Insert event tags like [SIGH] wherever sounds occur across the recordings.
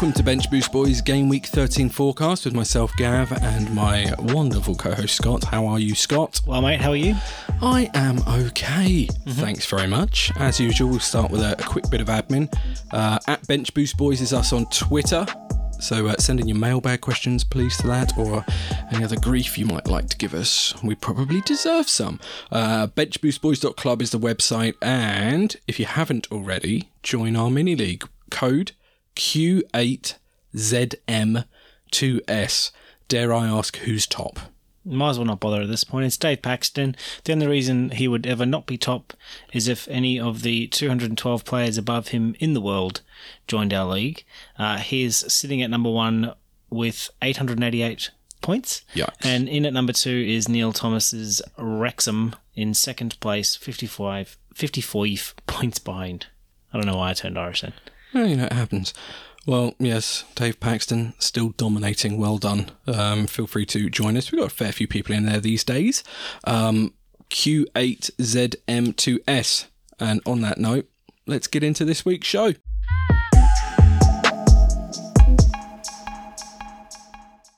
Welcome to Bench Boost Boys Game Week 13 forecast with myself, Gav, and my wonderful co host, Scott. How are you, Scott? Well, mate, how are you? I am okay. Thanks very much. As usual, we'll start with a, a quick bit of admin. Uh, at Bench Boost Boys is us on Twitter. So uh, send in your mailbag questions, please, to that, or any other grief you might like to give us. We probably deserve some. Uh, benchboostboys.club is the website, and if you haven't already, join our mini league. Code Q8ZM2S. Dare I ask who's top? Might as well not bother at this point. It's Dave Paxton. The only reason he would ever not be top is if any of the 212 players above him in the world joined our league. Uh, he's sitting at number one with 888 points. Yikes. And in at number two is Neil Thomas's Wrexham in second place, 55, 54 [LAUGHS] points behind. I don't know why I turned Irish then. Well, you know, it happens. Well, yes, Dave Paxton still dominating. Well done. Um, feel free to join us. We've got a fair few people in there these days. Um, Q8ZM2S. And on that note, let's get into this week's show.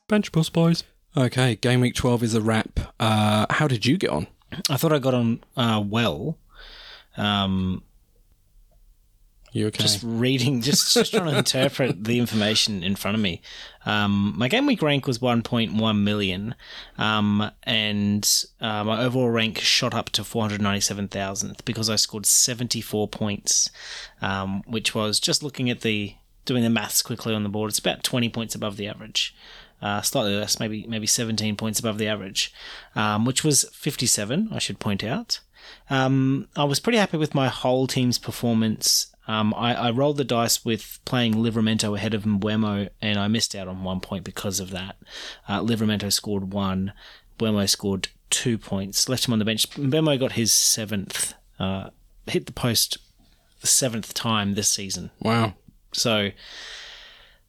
Bench Boost Boys. Okay, game week 12 is a wrap. Uh, how did you get on? I thought I got on uh, well. Um, You okay? just reading, just, just trying to [LAUGHS] interpret the information in front of me. Um, my game week rank was 1.1 million, um, and uh, my overall rank shot up to 497,000 because I scored 74 points, um, which was just looking at the doing the maths quickly on the board. It's about 20 points above the average. Uh, slightly less, maybe maybe 17 points above the average, um, which was 57. I should point out. Um, I was pretty happy with my whole team's performance. Um, I, I rolled the dice with playing Livramento ahead of Mbeumo, and I missed out on one point because of that. Uh, Livramento scored one, Mbeumo scored two points, left him on the bench. Mbeumo got his seventh, uh, hit the post the seventh time this season. wow. So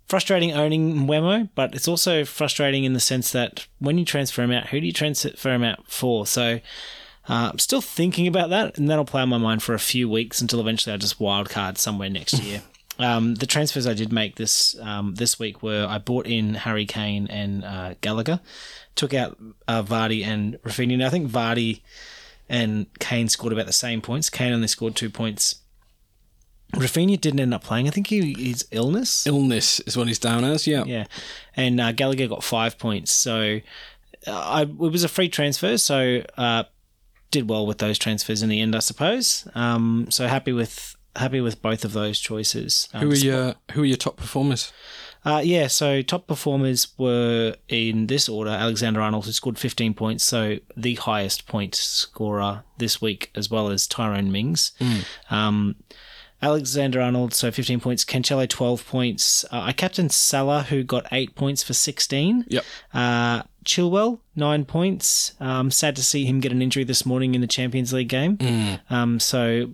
frustrating owning Wemo, but it's also frustrating in the sense that when you transfer him out, who do you transfer him out for? So uh, I'm still thinking about that, and that'll play on my mind for a few weeks until eventually I just wildcard somewhere next year. [LAUGHS] Um, the transfers I did make this um, this week were I bought in Harry Kane and uh, Gallagher, took out uh, Vardy and Rafinha. Now I think Vardy and Kane scored about the same points. Kane only scored two points. Rafinha didn't end up playing. I think he his illness. Illness is what he's down as, yeah. Yeah, and uh, Gallagher got five points. So uh, I it was a free transfer. So uh, did well with those transfers in the end, I suppose. Um, so happy with happy with both of those choices. Um, Who are your Who are your top performers? uh, yeah, so top performers were in this order Alexander Arnold, who scored 15 points, so the highest point scorer this week, as well as Tyrone Mings. Um, Alexander Arnold, so 15 points. Cancelo, 12 points. Uh, I captained Salah, who got 8 points for 16. Yep. Uh, Chilwell, 9 points. Um, sad to see him get an injury this morning in the Champions League game. Um, so,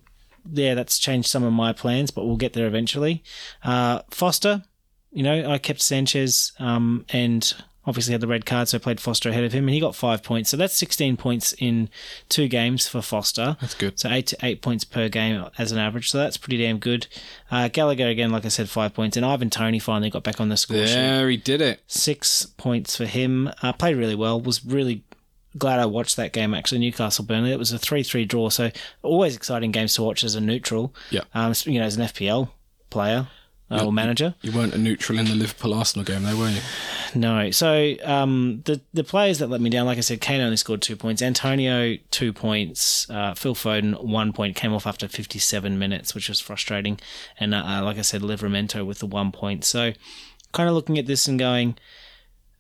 yeah, that's changed some of my plans, but we'll get there eventually. Uh, Foster, you know, I kept Sanchez um, and obviously had the red card, so played Foster ahead of him, and he got five points. So that's 16 points in two games for Foster. That's good. So eight to eight points per game as an average. So that's pretty damn good. Uh, Gallagher again, like I said, five points, and Ivan Toney finally got back on the score sheet. There, he did it. Six points for him. Uh, played really well. Was really glad I watched that game actually. Newcastle Burnley. It was a three-three draw. So always exciting games to watch as a neutral. Yeah. Um, you know, as an FPL player. Uh, or manager. You weren't a neutral in the Liverpool Arsenal game, though, were you? No. So um, the the players that let me down, like I said, Kane only scored two points. Antonio two points. Uh, Phil Foden one point came off after 57 minutes, which was frustrating. And uh, like I said, Livramento with the one point. So kind of looking at this and going.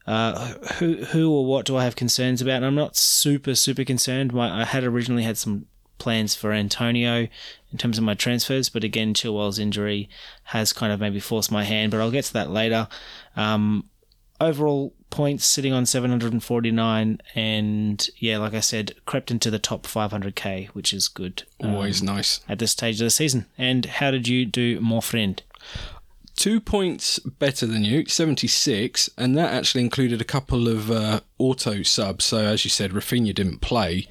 Uh, who who or what do I have concerns about? And I'm not super super concerned. My I had originally had some plans for Antonio in terms of my transfers, but again, Chilwell's injury has kind of maybe forced my hand. But I'll get to that later. Um, overall points sitting on 749 and yeah like i said crept into the top 500k which is good um, Always nice. at this stage of the season and how did you do more friend Two points better than you, 76, and that actually included a couple of uh, auto subs. So, as you said, Rafinha didn't play.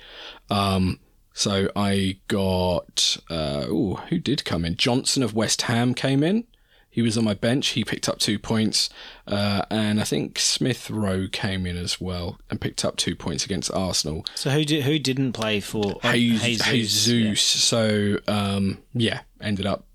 Um, so I got, uh, ooh, who did come in? Johnson of West Ham came in. He was on my bench. He picked up two points, uh, and I think Smith Rowe came in as well and picked up two points against Arsenal. So who did, who didn't play for oh, Jesus? Jesus. So um, yeah, ended up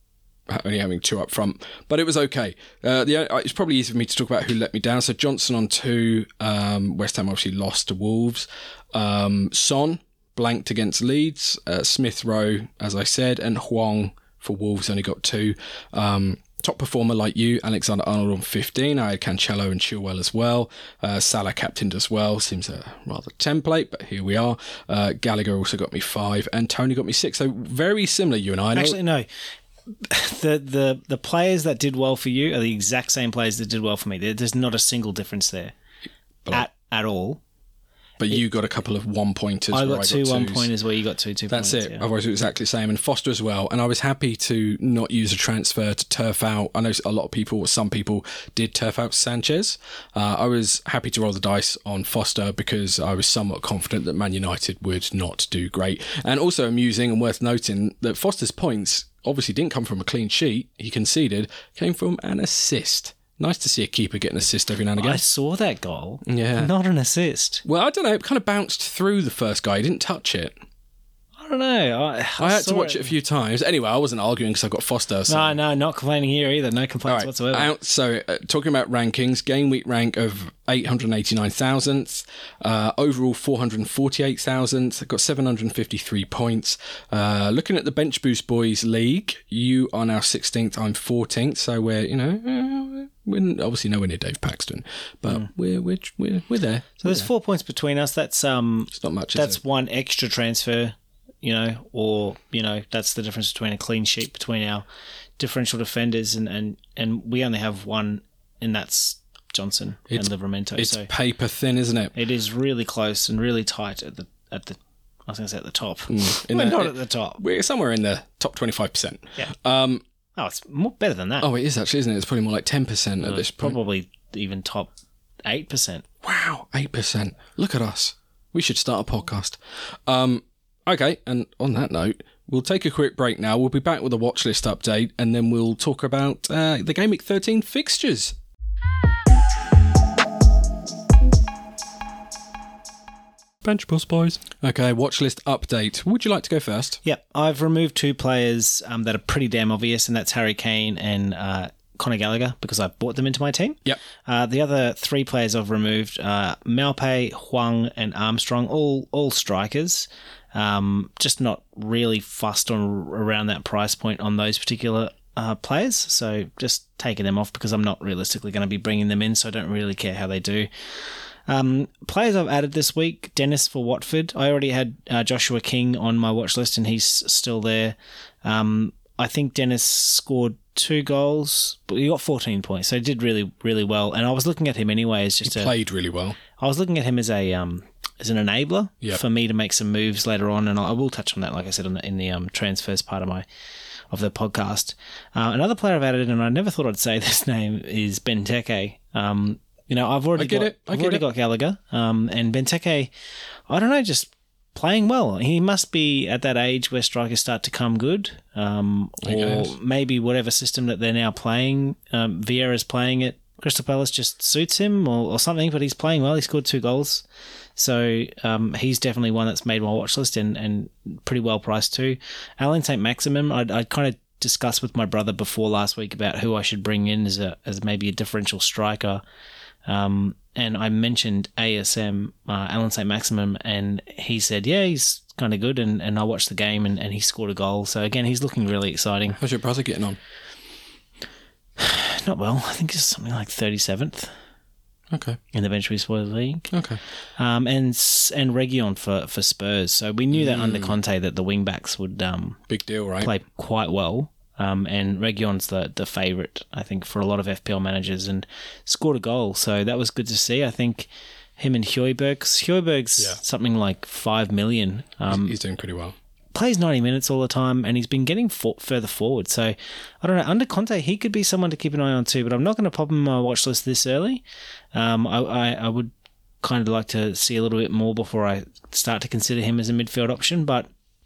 only having two up front, but it was okay. Uh, the uh, it's probably easy for me to talk about who let me down. So Johnson on two. Um, West Ham obviously lost to Wolves. Um, Son blanked against Leeds. Uh, Smith Rowe, as I said, and Hwang for Wolves only got two. Um, top performer like you, Alexander Arnold on 15. I had Cancelo and Chilwell as well. Uh, Salah captained as well. Seems a rather template, but here we are. Uh, Gallagher also got me five, and Toney got me six. So very similar, you and I. Actually, no. [LAUGHS] The, the the players that did well for you are the exact same players that did well for me. There's not a single difference there at at all. But you got a couple of one pointers. I got I two one pointers where you got two two. That's it. yeah. Otherwise, it was exactly the same. And Foster as well. And I was happy to not use a transfer to turf out. I know a lot of people, some people, did turf out Sanchez. Uh, I was happy to roll the dice on Foster because I was somewhat confident that Man United would not do great. And also amusing and worth noting that Foster's points obviously didn't come from a clean sheet. He conceded, came from an assist. Nice to see a keeper get an assist every now and again. I saw that goal. Yeah. Not an assist. Well, I don't know. It kind of bounced through the first guy. He didn't touch it. I don't know. I, I, I had to watch it. a few times. Anyway, I wasn't arguing because I got Foster. So. No, no, not complaining here either. No complaints right. whatsoever. Out, so, uh, talking about rankings, game week rank of 889,000, uh, overall 448,000, got 753 points. Uh, looking at the Bench Boost Boys League, you are now 16th, I'm 14th, so we're, you know, uh, we're obviously nowhere near Dave Paxton, but we're, we're, we're, we're there. so there's four points between us. That's um, It's not much, that's one extra transfer, you know, or you know, that's the difference between a clean sheet between our differential defenders, and and and we only have one, and that's Johnson It's- and Livramento. It's So paper thin, isn't it? it is really close and really tight at the at the. I was going to say at the top. In We're the- not at the top. We're somewhere in the top 25%. Yeah. Um, Oh, it's more better than that. oh, it is actually, isn't it? It's probably more like 10% at this point. Probably even top eight percent. Wow, eight percent. Look at us. We should start a podcast. Um, okay, and on that note, we'll take a quick break now. We'll be back with a watch list update, and then we'll talk about uh, the Game Week 13 fixtures. Bench Boost Boys. Okay, watch list update. Would you like to go first? Yep, I've removed two players um, that are pretty damn obvious, and that's Harry Kane and uh, Conor Gallagher because I bought them into my team. Yep. Uh, the other three players I've removed: uh, Maupay, Hwang, and Armstrong, all all strikers. Um, just not really fussed on around that price point on those particular uh, players. So just taking them off because I'm not realistically going to be bringing them in. So I don't really care how they do. Um, players I've added this week: Dennis for Watford. I already had uh, Joshua King on my watch list, and he's still there. Um, I think Dennis scored two goals, but he got 14 points, so he did really, really well. And I was looking at him anyway as just a, Played really well. I was looking at him as a um as an enabler Yep. for me to make some moves later on, and I will touch on that, like I said, in the, in the um transfers part of my of the podcast. Uh, another player I've added, and I never thought I'd say [LAUGHS] this name is Benteke. Um, you know, I've already I get got, it. I I've get already it. got Gallagher, um, and Benteke. I don't know, just playing well. He must be at that age where strikers start to come good, um, or maybe whatever system that they're now playing, um, Vieira's playing it. Crystal Palace just suits him or, or something, but he's playing well. He scored two goals. So um, he's definitely one that's made my watch list and, and pretty well priced too. Alan St. Maximin, I'd, I'd kind of discussed with my brother before last week about who I should bring in as a as maybe a differential striker. Um, and I mentioned ASM, uh, Alan St. Maximin, and he said, yeah, he's kind of good. And, and I watched the game and, and he scored a goal. So again, he's looking really exciting. How's your brother getting on? [SIGHS] Not well. I think it's something like 37th Okay. in the Bench Boost League. Okay. Um, and and Reguilón for, for Spurs. So we knew that under Conte that the wing backs would um, Big deal, right? play quite well. Um, and Reguilón's the the favourite, I think, for a lot of FPL managers, and scored a goal. So that was good to see. I think him and Højbjerg. Højbjerg's Yeah. something like five million. Um, He's doing pretty well. plays 90 minutes all the time and he's been getting for- further forward. So I don't know. Under Conte, he could be someone to keep an eye on too, but I'm not going to pop him on my watch list this early. Um, I, I, I would kind of like to see a little bit more before I start to consider him as a midfield option, but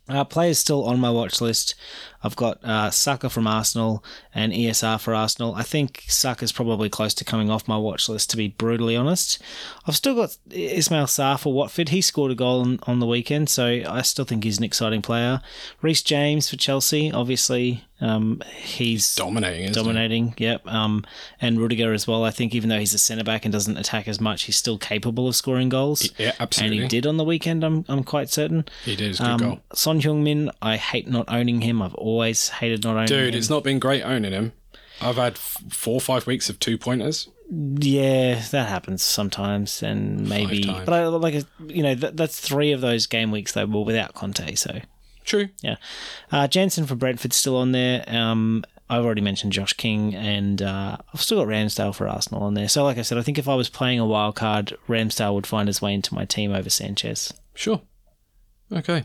Uh, players still on my watch list. I've got uh, Saka from Arsenal and ESR for Arsenal. I think Saka's probably close to coming off my watch list, to be brutally honest. I've still got Ismail Sarr for Watford. He scored a goal on, on the weekend, so I still think he's an exciting player. Reece James for Chelsea, obviously. Um, he's Dominating, isn't dominating. Yep. Um, and Rudiger as well. I think even though he's a centre back and doesn't attack as much, he's still capable of scoring goals. Yeah, absolutely. And he did on the weekend. I'm I'm quite certain. He did. Good Um, goal. Son Heung-min, I hate not owning him. I've always hated not owning Dude, him. Dude, it's not been great owning him. I've had f- four or five weeks of two pointers. Yeah, that happens sometimes, and maybe. But I like you know that, that's three of those game weeks they were without Conte. So True. yeah, uh, Jansen for Brentford still on there. Um, I've already mentioned Josh King, and uh, I've still got Ramsdale for Arsenal on there. So like I said, I think if I was playing a wild card, Ramsdale would find his way into my team over Sanchez. Sure. Okay.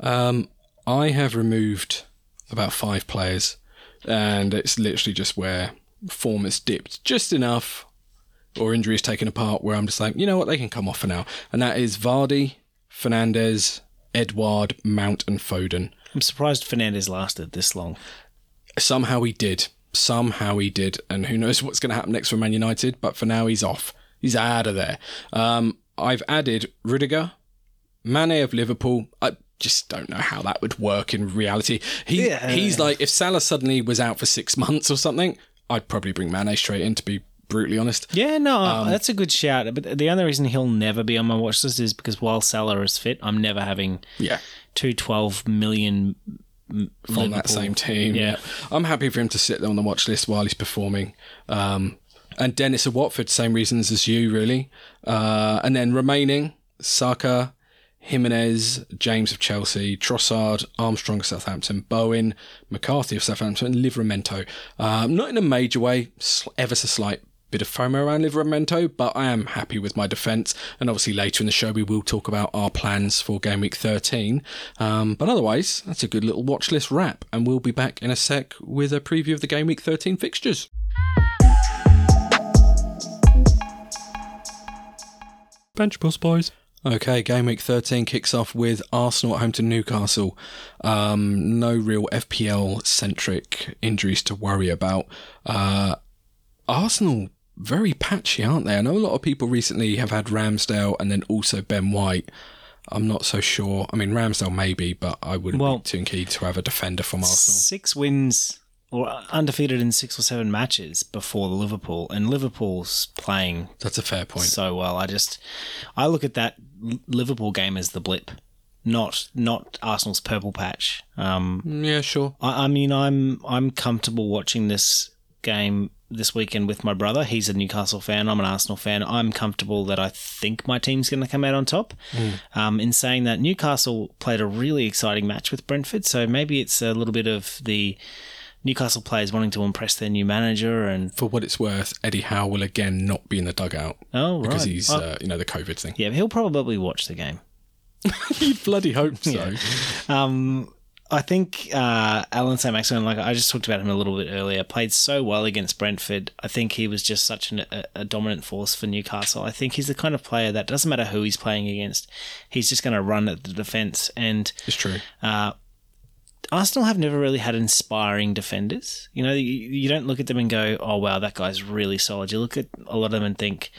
Um, I have removed about five players, and it's literally just where form has dipped just enough, or injury injuries taken apart, where I'm just like, you know what, they can come off for now. And that is Vardy, Fernandez, Edouard, Mount, and Foden. I'm surprised Fernandez lasted this long. Somehow he did. Somehow he did. And who knows what's going to happen next for Man United, but for now he's off. He's out of there. Um, I've added Rudiger, Mane of Liverpool. I just don't know how that would work in reality. He, Yeah. He's like, if Salah suddenly was out for six months or something, I'd probably bring Mane straight in, to be brutally honest. Yeah, no, Um, that's a good shout. But the only reason he'll never be on my watch list is because while Salah is fit, I'm never having Yeah. two 12 million From that same team. Yeah. I'm happy for him to sit there on the watch list while he's performing. Um, and Dennis of Watford, same reasons as you, really. Uh, and then remaining, Saka, Jimenez, James of Chelsea, Trossard, Armstrong of Southampton, Bowen, McCarthy of Southampton, and Livramento. Um, not in a major way, ever so slight bit of FOMO around Livramento, but I am happy with my defence. And obviously later in the show we will talk about our plans for game week 13. Um, but otherwise, that's a good little watch list wrap, and we'll be back in a sec with a preview of the game week 13 fixtures. Bench Boost Boys. Okay, game week 13 kicks off with Arsenal at home to Newcastle. Um, no real FPL centric injuries to worry about. Uh, Arsenal very patchy, aren't they? I know a lot of people recently have had Ramsdale and then also Ben White. I'm not so sure. I mean, Ramsdale maybe, but I wouldn't Well- be too keen to have a defender from Arsenal. Six wins or undefeated in six or seven matches before the Liverpool, and Liverpool's playing That's a fair point. so well. I just I look at that Liverpool game as the blip, not not Arsenal's purple patch. Um, Yeah, sure. I, I mean, I'm I'm comfortable watching this game this weekend with my brother. He's a Newcastle fan. I'm an Arsenal fan. I'm comfortable that I think my team's going to come out on top. Um, in saying that, Newcastle played a really exciting match with Brentford, so maybe it's a little bit of the Newcastle players wanting to impress their new manager and For what it's worth, Eddie Howe will again not be in the dugout oh right, because he's, Oh, uh, you know, the COVID thing. yeah, he'll probably watch the game. [LAUGHS] you bloody hope [LAUGHS] so. Um, I think uh, Alan St. Maximin, like I just talked about him a little bit earlier, played so well against Brentford. I think he was just such an, a, a dominant force for Newcastle. I think he's the kind of player that doesn't matter who he's playing against, he's just going to run at the defence. And It's true. uh, Arsenal have never really had inspiring defenders. You know, you, you don't look at them and go, "Oh wow, that guy's really solid." You look at a lot of them and think,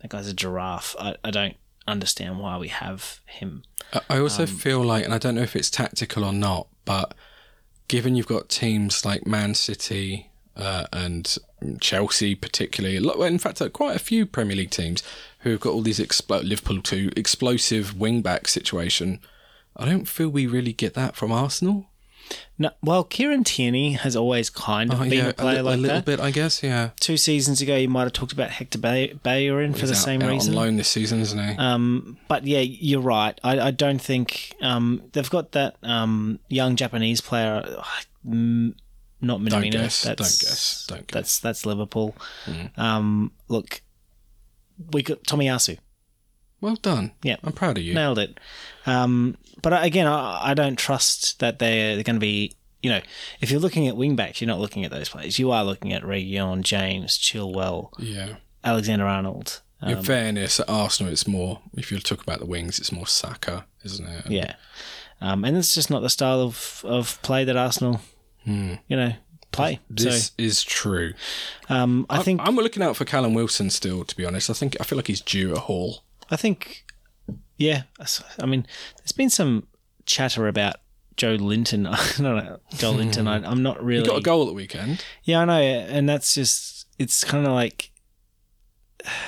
"That guy's a giraffe." I, I don't understand why we have him. I- also Um, feel like, and I don't know if it's tactical or not, but given you've got teams like Man City uh, and Chelsea, particularly, a lot- in fact, uh, quite a few Premier League teams who've got all these explo- Liverpool too explosive wing back situation. I don't feel we really get that from Arsenal. No, well, Kieran Tierney has always kind of Oh, been yeah, a player li- like a little that. bit, I guess. Yeah, Two seasons ago, you might have talked about Hector Bay- Bellerin for the out- same out reason. on loan this season, isn't he? Um, but yeah, you're right. I, I don't think um, they've got that um, young Japanese player. uh, mm, Not Minamino. guess, That's, don't guess, don't guess. That's that's Liverpool. Um, look, we got Tomiyasu. Well done. Yeah. I'm proud of you. Nailed it. Um, but again, I, I don't trust that they're, they're going to be. You know, if you're looking at wingbacks, you're not looking at those players. You are looking at Reguilón, James, Chilwell, Yeah. Alexander Arnold. In fairness, at Arsenal, it's more. If you talk about the wings, it's more Saka, isn't it? Yeah, um, and it's just not the style of, of play that Arsenal, you know, play. Hmm. This so is true. um, I think I'm looking out for Callum Wilson still. To be honest, I think I feel like he's due a haul. I think, yeah. I mean, there's been some chatter about Joelinton. [LAUGHS] I don't know, Joelinton. Hmm. I, I'm not really. He got a goal at the weekend. Yeah, I know, and that's just. It's kind of like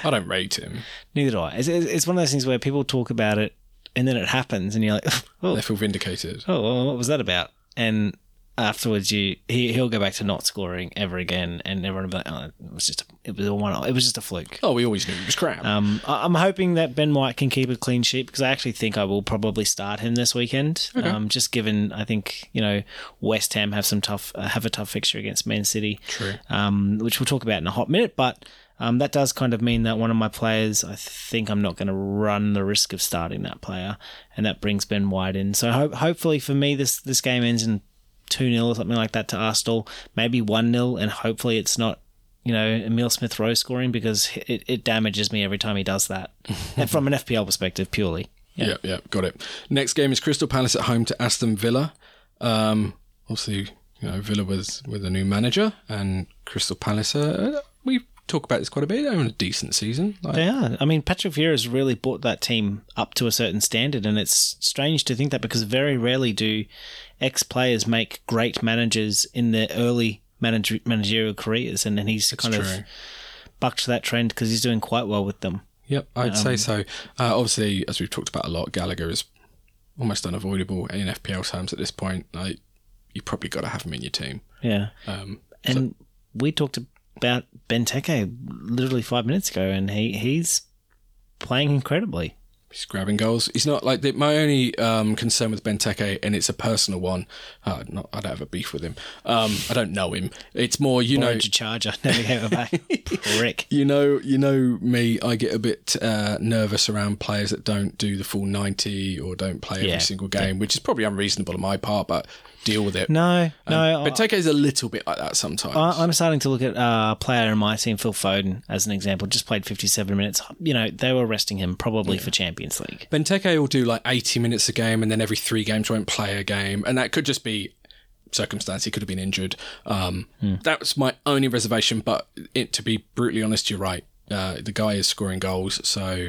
I don't rate him. neither do I. It's, it's it's one of those things where people talk about it, and then it happens, and you're like, [LAUGHS] oh, They feel vindicated. oh, well, what was that about? And afterwards, you he he'll go back to not scoring ever again, and everyone will be like, oh, it was just a, it was a one it was just a fluke. Oh, we always knew he was crap. Um, I- I'm hoping that Ben White can keep a clean sheet because I actually think I will probably start him this weekend. Um, just given I think you know West Ham have some tough uh, have a tough fixture against Man City, True. um, which we'll talk about in a hot minute. But um, that does kind of mean that one of my players, I think I'm not going to run the risk of starting that player, and that brings Ben White in. So ho- hopefully for me, this this game ends in two 0 or something like that to Arsenal, maybe one 0 and hopefully it's not. You know, Emile Smith Rowe scoring because it, it damages me every time he does that. [LAUGHS] and from an FPL perspective, purely. Yeah. yeah, got it. Next game is Crystal Palace at home to Aston Villa. Um, obviously, you know, Villa was with a new manager, and Crystal Palace. Uh, we talk about this quite a bit. They're in a decent season. Like, They are. I mean, Patrick Vieira's really brought that team up to a certain standard, and it's strange to think that because very rarely do ex players make great managers in their early manager- managerial careers, and then he's kind of true. bucked that trend because he's doing quite well with them. Yep, I'd Um, say so. Uh, obviously, as we've talked about a lot, Gallagher is almost unavoidable in FPL terms at this point. Like, you probably got to have him in your team. Yeah, Um, and we talked about Benteke literally five minutes ago, and he he's playing incredibly. He's grabbing goals. He's not like the, my only um, concern with Benteke, and it's a personal one. Uh, not, I don't have a beef with him. Um, I don't know him. It's more, you know, Borrowed your charger, [LAUGHS] never gave it back. Prick. [LAUGHS] you know, you know me. I get a bit uh, nervous around players that don't do the full ninety or don't play every Yeah. single game, which is probably unreasonable on my part. But deal with it. No, no. But Benteke is a little bit like that sometimes. I- I'm starting to look at uh, a player in my team, Phil Foden, as an example. Just played 57 minutes. You know, they were resting him probably for Champions League. Benteke will do like 80 minutes a game and then every three games won't play a game. And that could just be circumstance. He could have been injured. Um, That was my only reservation. But it, to be brutally honest, you're right. Uh, the guy is scoring goals. So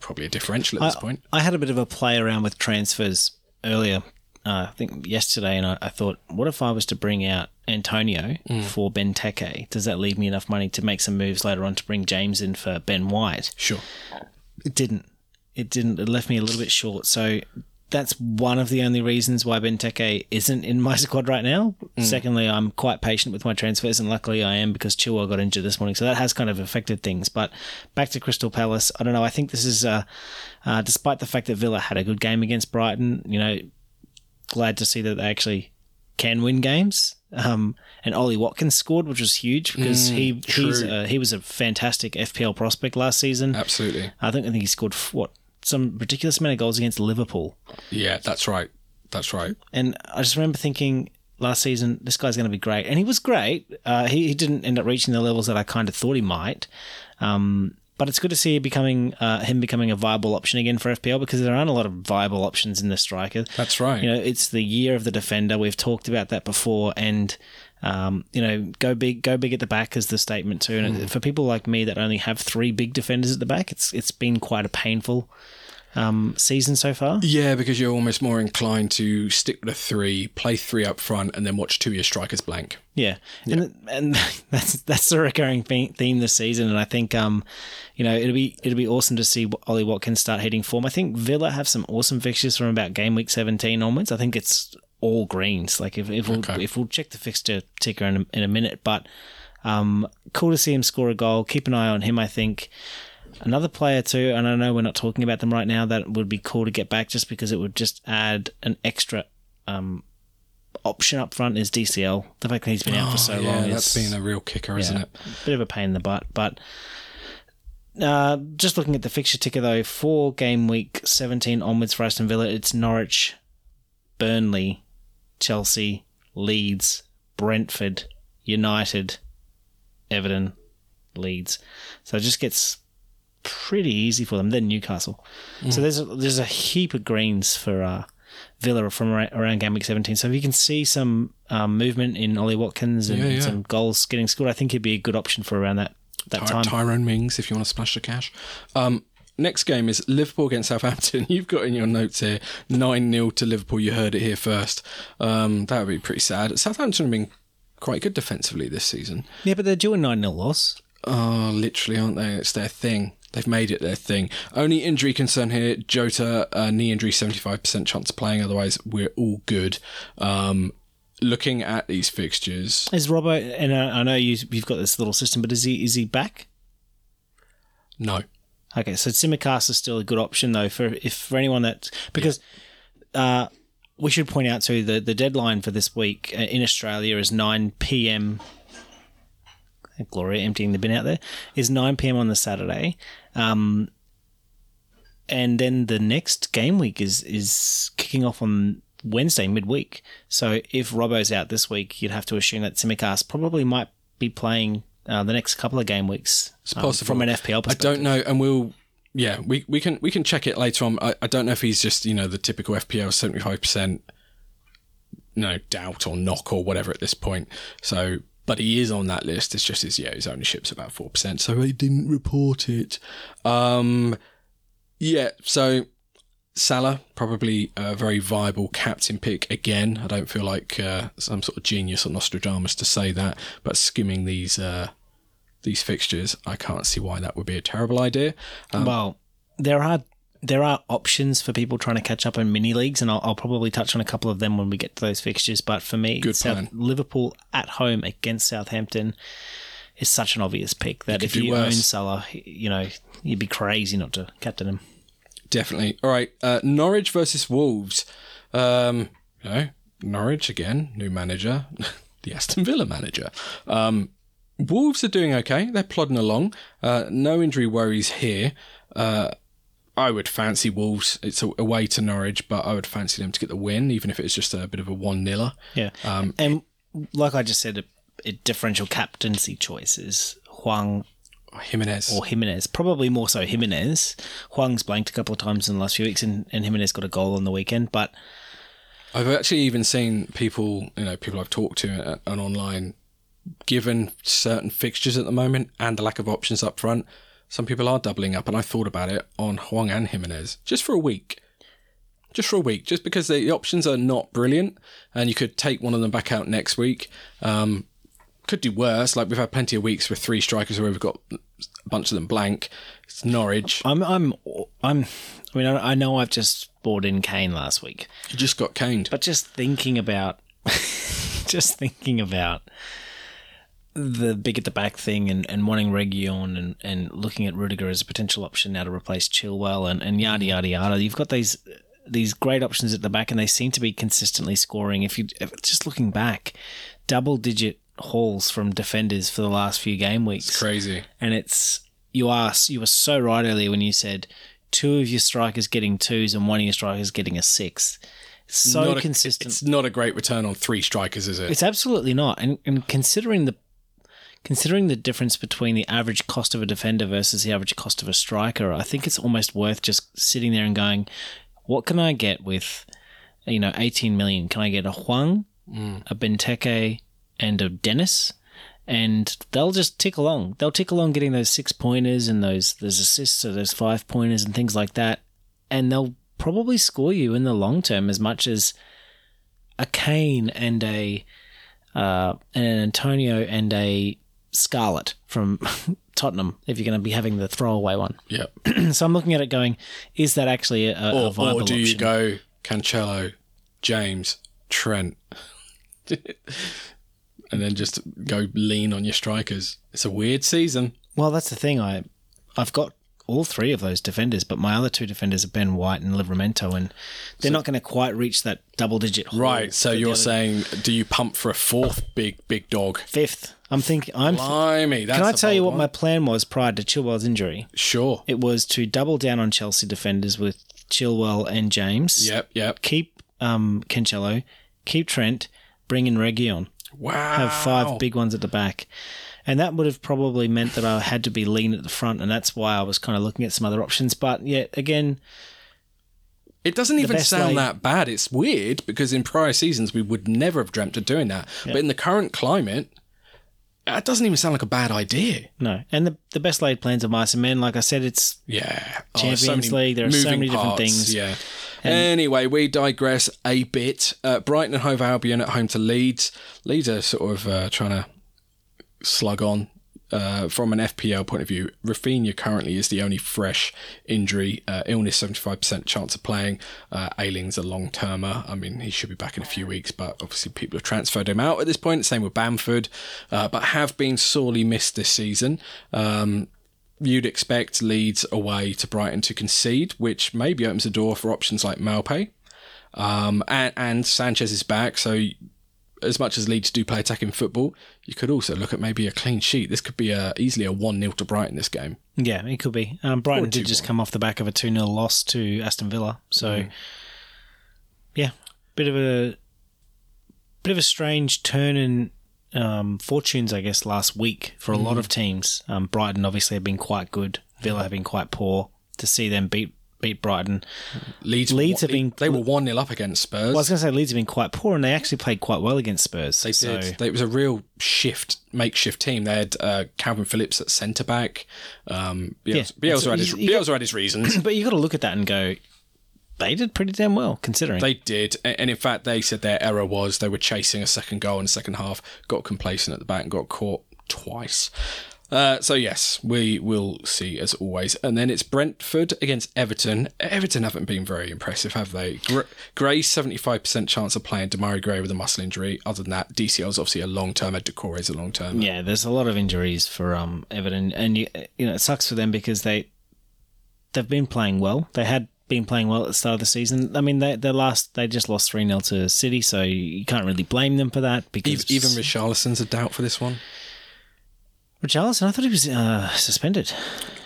probably a differential at this point. I had a bit of a play around with transfers earlier, uh, I think yesterday, and I, I thought, what if I was to bring out Antonio for Ben Benteke? Does that leave me enough money to make some moves later on to bring James in for Ben White? Sure. It didn't. It didn't. It left me a little bit short. So that's one of the only reasons why Benteke isn't in my [LAUGHS] squad right now. Secondly, I'm quite patient with my transfers, and luckily I am because Chilwell got injured this morning, so that has kind of affected things. But back to Crystal Palace, I don't know. I think this is, uh, uh, despite the fact that Villa had a good game against Brighton, you know, glad to see that they actually can win games. Um, and Ollie Watkins scored, which was huge because he he's, uh, he was a fantastic FPL prospect last season. Absolutely. I think I think he scored what some ridiculous amount of goals against Liverpool, Yeah, that's right. That's right. and I just remember thinking last season this guy's going to be great, and he was great. Uh, he, he didn't end up reaching the levels that I kind of thought he might, um, but it's good to see becoming uh, him becoming a viable option again for FPL because there aren't a lot of viable options in the striker. That's right. You know, it's the year of the defender. We've talked about that before, and um, you know, go big, go big at the back is the statement too. And for people like me that only have three big defenders at the back, it's it's been quite a painful um, season so far. Yeah, because you're almost more inclined to stick with a three, play three up front, and then watch two of your strikers blank. Yeah, and and [LAUGHS] that's that's the recurring theme this season, and I think um, you know, it'll be it'll be awesome to see Ollie Watkins start hitting form. I think Villa have some awesome fixtures from about game week seventeen onwards. I think it's all greens. Like if if we'll, Okay. if we'll check the fixture ticker in a, in a minute, but um, cool to see him score a goal. Keep an eye on him. I think. Another player too, and I know we're not talking about them right now. That would be cool to get back, just because it would just add an extra um, option up front. Is DCL the fact that he's been out for so Oh, yeah, long? that's been a real kicker, isn't yeah, it? bit of a pain in the butt. But uh, just looking at the fixture ticker though, for game week seventeen onwards for Aston Villa, it's Norwich, Burnley, Chelsea, Leeds, Brentford, United, Everton, Leeds. So it just gets pretty easy for them. Then Newcastle. So there's a, there's a heap of greens for uh, Villa from around, around game week 17. So if you can see some um, movement in Ollie Watkins and Yeah, yeah. some goals getting scored, I think he'd be a good option for around that that Ty- time. Tyrone Mings, if you want to splash the cash. Um, next game is Liverpool against Southampton. [LAUGHS] You've got in your notes here 9 0 to Liverpool. You heard it here first. Um, that would be pretty sad. Southampton have been quite good defensively this season. Yeah, but they're due a 9 0 loss. Oh, literally, aren't they? It's their thing. They've made it their thing. Only injury concern here Jota, uh, knee injury, 75% chance of playing. Otherwise, we're all good. Um, looking at these fixtures, Is Robbo, and I I know you, you've got this little system, but is he is he back? no. Okay, so Tsimikas is still a good option though for if for anyone that because uh, we should point out too the the deadline for this week uh, in Australia is nine p.m. Gloria emptying the bin out there is nine p.m. on the Saturday, um, and then the next game week is is kicking off on Wednesday midweek. So if Robbo's out this week, you'd have to assume that Tsimikas probably might be playing. Uh, the next couple of game weeks, It's um, possible. from an FPL perspective. I don't know, and we'll. Yeah, we, we can we can check it later on. I, I don't know if he's just you know the typical FPL seventy five percent, no doubt or knock or whatever at this point. So, but he is on that list. It's just his yeah his ownership's about four percent, so he didn't report it. Um, yeah, so Salah probably a very viable captain pick again. I don't feel like uh, some sort of genius or Nostradamus to say that, but skimming these uh, these fixtures, I can't see why that would be a terrible idea. Um, Well, there are there are options for people trying to catch up in mini leagues, and I'll, I'll probably touch on a couple of them when we get to those fixtures. But for me, South. Liverpool at home against Southampton is such an obvious pick that if you own worse. Salah, you know you'd be crazy not to captain him. Definitely. All right. Uh, Norwich versus Wolves. Um, you know, Norwich again, new manager, [LAUGHS] the Aston Villa manager. Um, Wolves are doing okay. They're plodding along. Uh, no injury worries here. Uh, I would fancy Wolves. It's a- away to Norwich, but I would fancy them to get the win, even if it's just a bit of a one niller. Yeah, Um, and like I just said, a, a differential captaincy choices. Hwang Jimenez. or Jimenez, probably more so Jimenez. Hwang's blanked a couple of times in the last few weeks, and, and Jimenez got a goal on the weekend. But I've actually even seen people, you know, people I've talked to uh, and online, given certain fixtures at the moment and the lack of options up front, some people are doubling up. And I thought about it on Hwang and Jimenez just for a week. Just for a week, just because the options are not brilliant, and you could take one of them back out next week. Um, could do worse. Like we've had plenty of weeks with three strikers where we've got a bunch of them blank. It's Norwich. I'm I'm I'm. I mean, I I know I've just bought in Kane last week, You just got caned. but just thinking about, [LAUGHS] just thinking about the big at the back thing and, and wanting Reguilón and, and looking at Rudiger as a potential option now to replace Chilwell and, and yada yada yada. You've got these these great options at the back, and they seem to be consistently scoring. If you if, just looking back, double digit hauls from defenders for the last few game weeks Crazy. and it's you are you were so right earlier when you said two of your strikers getting twos and one of your strikers getting a six. So Not a- consistent. It's not a great return on three strikers, is it? It's absolutely not. And, and considering the considering the difference between the average cost of a defender versus the average cost of a striker, I think it's almost worth just sitting there and going, what can I get with you know 18 million? Can I get a Hwang, a Benteke, and a Dennis? And they'll just tick along. They'll tick along getting those six pointers and those those assists or those five pointers and things like that. And they'll probably score you in the long term as much as a Kane and a uh, an Antonio and a Scarlett from [LAUGHS] Tottenham. If you're going to be having the throwaway one, yeah. [CLEARS THROAT] so I'm looking at it going, is that actually a, a Or, viable or do option? you go Cancelo, James, Trent, [LAUGHS] and then just go lean on your strikers? It's a weird season. Well, that's the thing. I I've got all three of those defenders, but my other two defenders are Ben White and Livramento, and they're not going to quite reach that double digit. Right. So you're saying, do you pump for a fourth big, big dog? fifth? I'm thinking. I'm. Blimey, that's can I tell you what my plan was prior to Chilwell's injury? Sure. It was to double down on Chelsea defenders with Chilwell and James. Yep, yep. Keep um, Cancelo, keep Trent, bring in Reguilón. Wow. Have five big ones at the back, and that would have probably meant that I had to be lean at the front, and that's why I was kind of looking at some other options. But yeah, again, It doesn't even sound laid- that bad. It's weird because in prior seasons we would never have dreamt of doing that. But in the current climate, that doesn't even sound like a bad idea. no. And the the best laid plans of mice and men, like I said, it's Yeah. Oh, Champions League, there are so many different things. Yeah. anyway, we digress a bit. Uh, Brighton and Hove Albion at home to Leeds. Leeds are sort of uh, trying to slug on. Uh, from an FPL point of view, Rafinha currently is the only fresh injury. Uh, illness, 75% chance of playing. Uh, Ayling's a long termer. I mean, he should be back in a few weeks, but obviously people have transferred him out at this point. Same with Bamford, uh, but have been sorely missed this season. Um, you'd expect Leeds away to Brighton to concede, which maybe opens the door for options like Maupay. Um, and, and Sanchez is back, so as much as Leeds do play attacking football, you could also look at maybe a clean sheet. This could be a, easily a 1 0 to Brighton this game. yeah, it could be. Um, Brighton did just come off the back of a two 0 loss to Aston Villa, so yeah, bit of a bit of a strange turn in um, fortunes, I guess, last week for a lot of teams. Um, Brighton obviously have been quite good. Villa have been quite poor. To see them beat beat Brighton, Leeds, Leeds have been- They were 1 0 up against Spurs. well, I was going to say Leeds have been quite poor, and they actually played quite well against Spurs. They so, did. It was a real shift, makeshift team. They had uh, Calvin Phillips at centre back. Um, Bielsa, Yeah. Bielsa, had his, You- Bielsa had his reasons. [CLEARS THROAT] But you got to look at that and go, they did pretty damn well considering. They did, and in fact, they said their error was they were chasing a second goal in the second half, got complacent at the back, and got caught twice. Uh, so yes, we will see as always, and then it's Brentford against Everton. Everton haven't been very impressive, have they? Gr- Gray seventy five percent chance of playing Demarai Gray with a muscle injury. Other than that, DCL is obviously a long term. Doucouré is a long term. Yeah, there's a lot of injuries for um Everton, and you you know it sucks for them because they they've been playing well. They had been playing well at the start of the season. I mean, they they last they just lost three 0 to City, so you can't really blame them for that because Even, even Richarlison's a doubt for this one. Richarlison, I thought he was uh, suspended.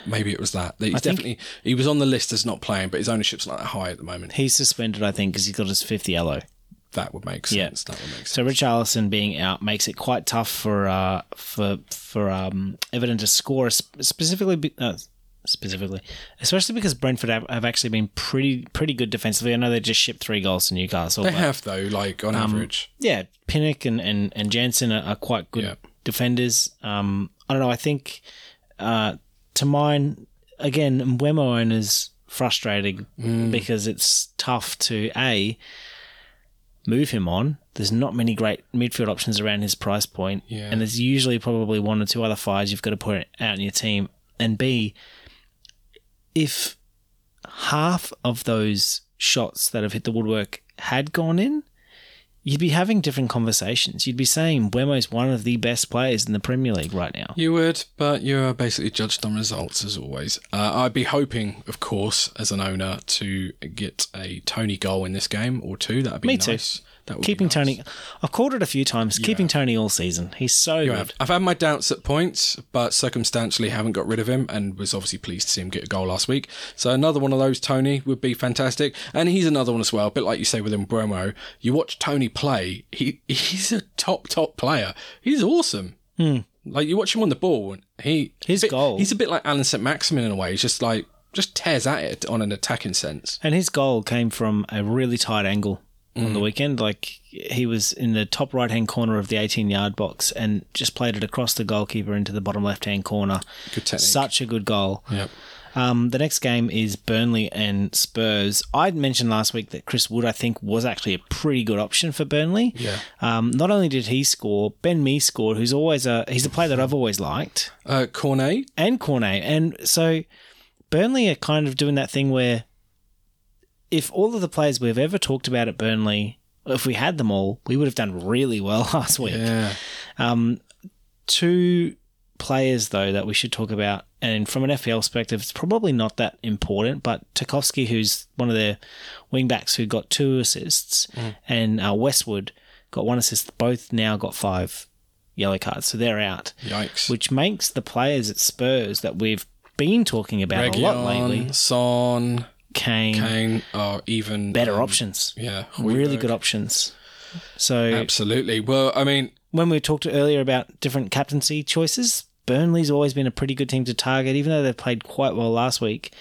Maybe it was that. He's I definitely he was on the list as not playing, but his ownership's not that high at the moment. He's suspended, I think, because he got his fifth yellow. That would make sense. Yeah. That would make sense. So Richarlison being out makes it quite tough for uh, for for um, Everton to score, specifically be- uh, specifically, especially because Brentford have, have actually been pretty pretty good defensively. I know they just shipped three goals to Newcastle. They have though, like on average. yeah, Pinnock and and and Jansen are, are quite good Yeah. defenders. Um, I don't know. I think uh, to mine again, Wemo owners frustrating Mm. because it's tough to a move him on. There's not many great midfield options around his price point, Yeah. and there's usually probably one or two other fives you've got to put out in your team. And b, if half of those shots that have hit the woodwork had gone in, you'd be having different conversations. You'd be saying Wemo's one of the best players in the Premier League right now. You would, but you're basically judged on results as always. Uh, I'd be hoping, of course, as an owner, to get a Toney goal in this game or two. That'd be Me too. That Keeping nice. Toney, I've called it a few times. Keeping Toney all season. He's so You good. have. I've had my doubts at points, but circumstantially haven't got rid of him and was obviously pleased to see him get a goal last week. So another one of those, Toney, would be fantastic. And he's another one as well, a bit like you say with Mbeumo. You watch Toney play, he he's a top, top player. He's awesome. Like you watch him on the ball, and he Hmm. His bit- goal- He's a bit like Alan St. Maximin in a way. He's just like just tears at it on an attacking sense. And his goal came from a really tight angle on Mm. the weekend. Like he was in the top right hand corner of the 18 yard box and just played it across the goalkeeper into the bottom left hand corner. Good technique. Such a good goal. Yep. Um, the next game is Burnley and Spurs. I'd mentioned last week that Chris Wood, I think, was actually a pretty good option for Burnley. Yeah. Um, not only did he score, Ben Mee scored, who's always a he's a player that I've always liked, Uh, Cornet, and Cornet, and so Burnley are kind of doing that thing where if all of the players we've ever talked about at Burnley, if we had them all, we would have done really well [LAUGHS] last week. yeah, Um, two players though that we should talk about, and from an FPL perspective, it's probably not that important. But Tarkowski, who's one of their wing backs, who got two assists, and uh, Westwood got one assist. Both now got five yellow cards, so they're out. yikes. Which makes the players at Spurs that we've been talking about a lot lately, Son, Kane, Kane are even better um, options, Yeah, really good options. So Absolutely. Well, I mean, when we talked earlier about different captaincy choices, Burnley's always been a pretty good team to target, even though they played quite well last week.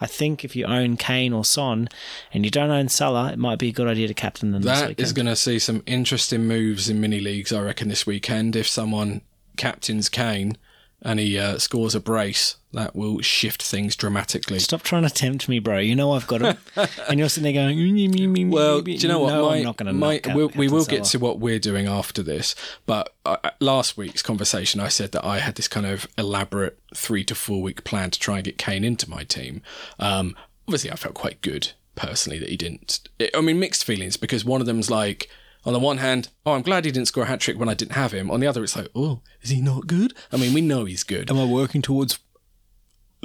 I think if you own Kane or Son and you don't own Salah, it might be a good idea to captain them this That is going to see some interesting moves in mini leagues, I reckon, this weekend. If someone captains Kane and he uh, scores a brace, that will shift things dramatically. Stop trying to tempt me, bro. You know I've got him. [LAUGHS] and you're sitting there going, "Mm, mm, mm, Well, do you know what? No, my, I'm not going to my, knock out we'll, we will get to what we're doing after this. But uh, last week's conversation, I said that I had this kind of elaborate three to four week plan to try and get Kane into my team. Um, obviously, I felt quite good personally that he didn't. It, I mean, mixed feelings because one of them's like, on the one hand, oh, I'm glad he didn't score a hat trick when I didn't have him. On the other, it's like, oh, is he not good? I mean, we know he's good. Am I working towards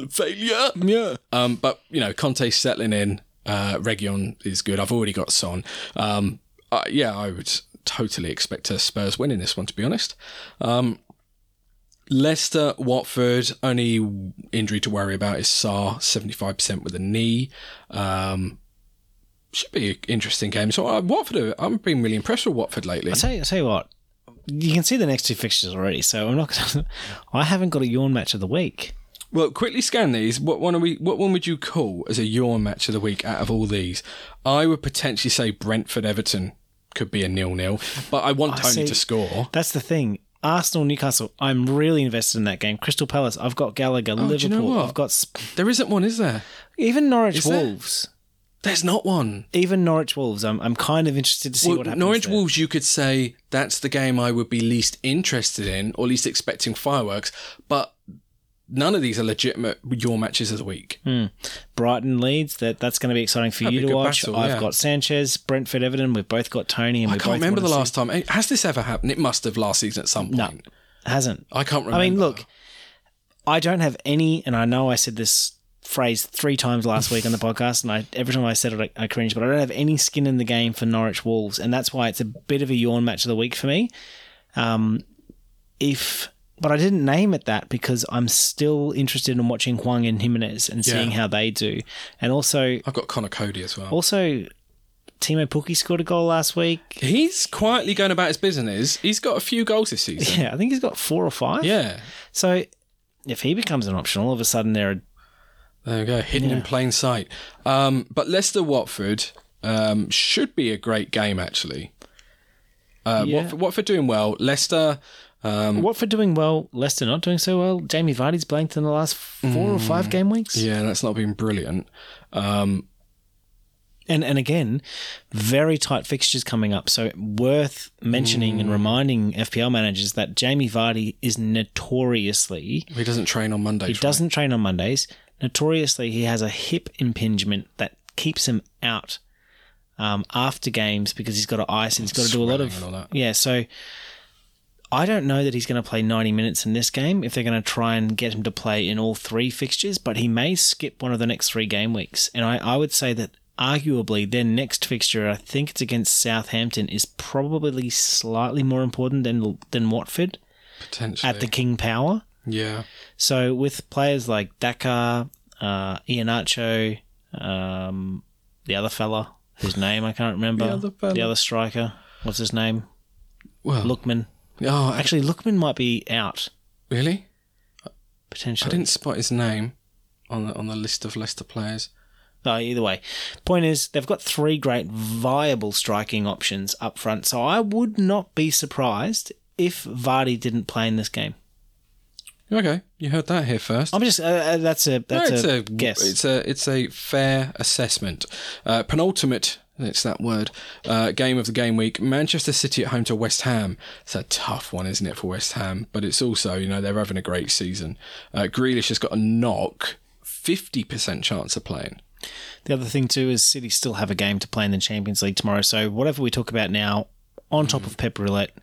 failure. Yeah. Um, but you know, Conte's settling in. Uh, Reguilón is good. I've already got Son. Um, uh, yeah, I would totally expect a Spurs win in this one, to be honest. Um, Leicester, Watford, only injury to worry about is Sarr, 75% with a knee. Um, should be an interesting game. So, uh, Watford, I'm being really impressed with Watford lately. I tell you, I tell you what. You can see the next two fixtures already, so I'm not to. [LAUGHS] I haven't got a yawn match of the week. Well, quickly scan these. What one are we? What one would you call as a yawn match of the week out of all these? I would potentially say Brentford Everton could be a nil-nil, but I want Toney see. to score. That's the thing. Arsenal, Newcastle. I'm really invested in that game. Crystal Palace. I've got Gallagher. Oh, do you know what? I've got Sp- There isn't one, is there? even Norwich Is there? There's not one. Even Norwich Wolves. I'm I'm kind of interested to see Well, what happens. Norwich there. Wolves, you could say that's the game I would be least interested in, or least expecting fireworks. But none of these are legitimate your matches of the week. Brighton Leeds. That that's going to be exciting for That'd you to watch. battle, I've yeah. got Sanchez, Brentford, Everton. We've both got Toney, and I we can't both remember the last time. Eh, Has this ever happened? It must have last season at some No. point. see- hasn't. I can't remember. I mean, look, I don't have any, and I know I said this phrase three times last week on the podcast, and I every time I said it, I, I cringe, but I don't have any skin in the game for Norwich Wolves, and that's why it's a bit of a yawn match of the week for me. Um, if but I didn't name it that because I'm still interested in watching Hwang and Jimenez and seeing Yeah. how they do, and also I've got Conor Coady as well. also Teemu Pukki scored a goal last week. He's quietly going about his business. He's got a few goals this season. Yeah, I think he's got four or five. Yeah. So if he becomes an option, all of a sudden they're There we go. Hidden in plain sight. Um, but Leicester Watford um, should be a great game, actually. Uh, Yeah. Watford, Watford doing well. Leicester. Um, Watford doing well, Leicester not doing so well. Jamie Vardy's blanked in the last four or five game weeks. yeah, that's not been brilliant. Um, And and again, very tight fixtures coming up. So worth mentioning and reminding FPL managers that Jamie Vardy is notoriously he doesn't train on Mondays. he right? doesn't train on Mondays. Notoriously, he has a hip impingement that keeps him out um, after games because he's got to ice and he's got to do a lot of yeah. So I don't know that he's going to play 90 minutes in this game if they're going to try and get him to play in all three fixtures, but he may skip one of the next three game weeks. And I, I would say that arguably their next fixture, I think it's against Southampton, is probably slightly more important than than Watford Potentially. at the King Power. Yeah. So with players like Daka, uh, Iheanacho, um, the other fella whose name I can't remember, The other the other striker, what's his name? Well, Lookman. Oh, Actually, Lookman might be out really? Potentially. I didn't spot his name on the on the list of Leicester players. Oh, either way, point is they've got three great viable striking options up front. So I would not be surprised if Vardy didn't play in this game. Okay, you heard that here first. I'm just uh, uh, that's a that's No, it's a, a, guess. It's a it's a fair assessment. Uh, penultimate. It's that word. Uh, game of the game week. Manchester City at home to West Ham. It's a tough one, isn't it, for West Ham? But it's also, you know, they're having a great season. Uh, Grealish has got a knock, fifty percent chance of playing. The other thing too is City still have a game to play in the Champions League tomorrow. So whatever we talk about now, on top of Pep Roulette,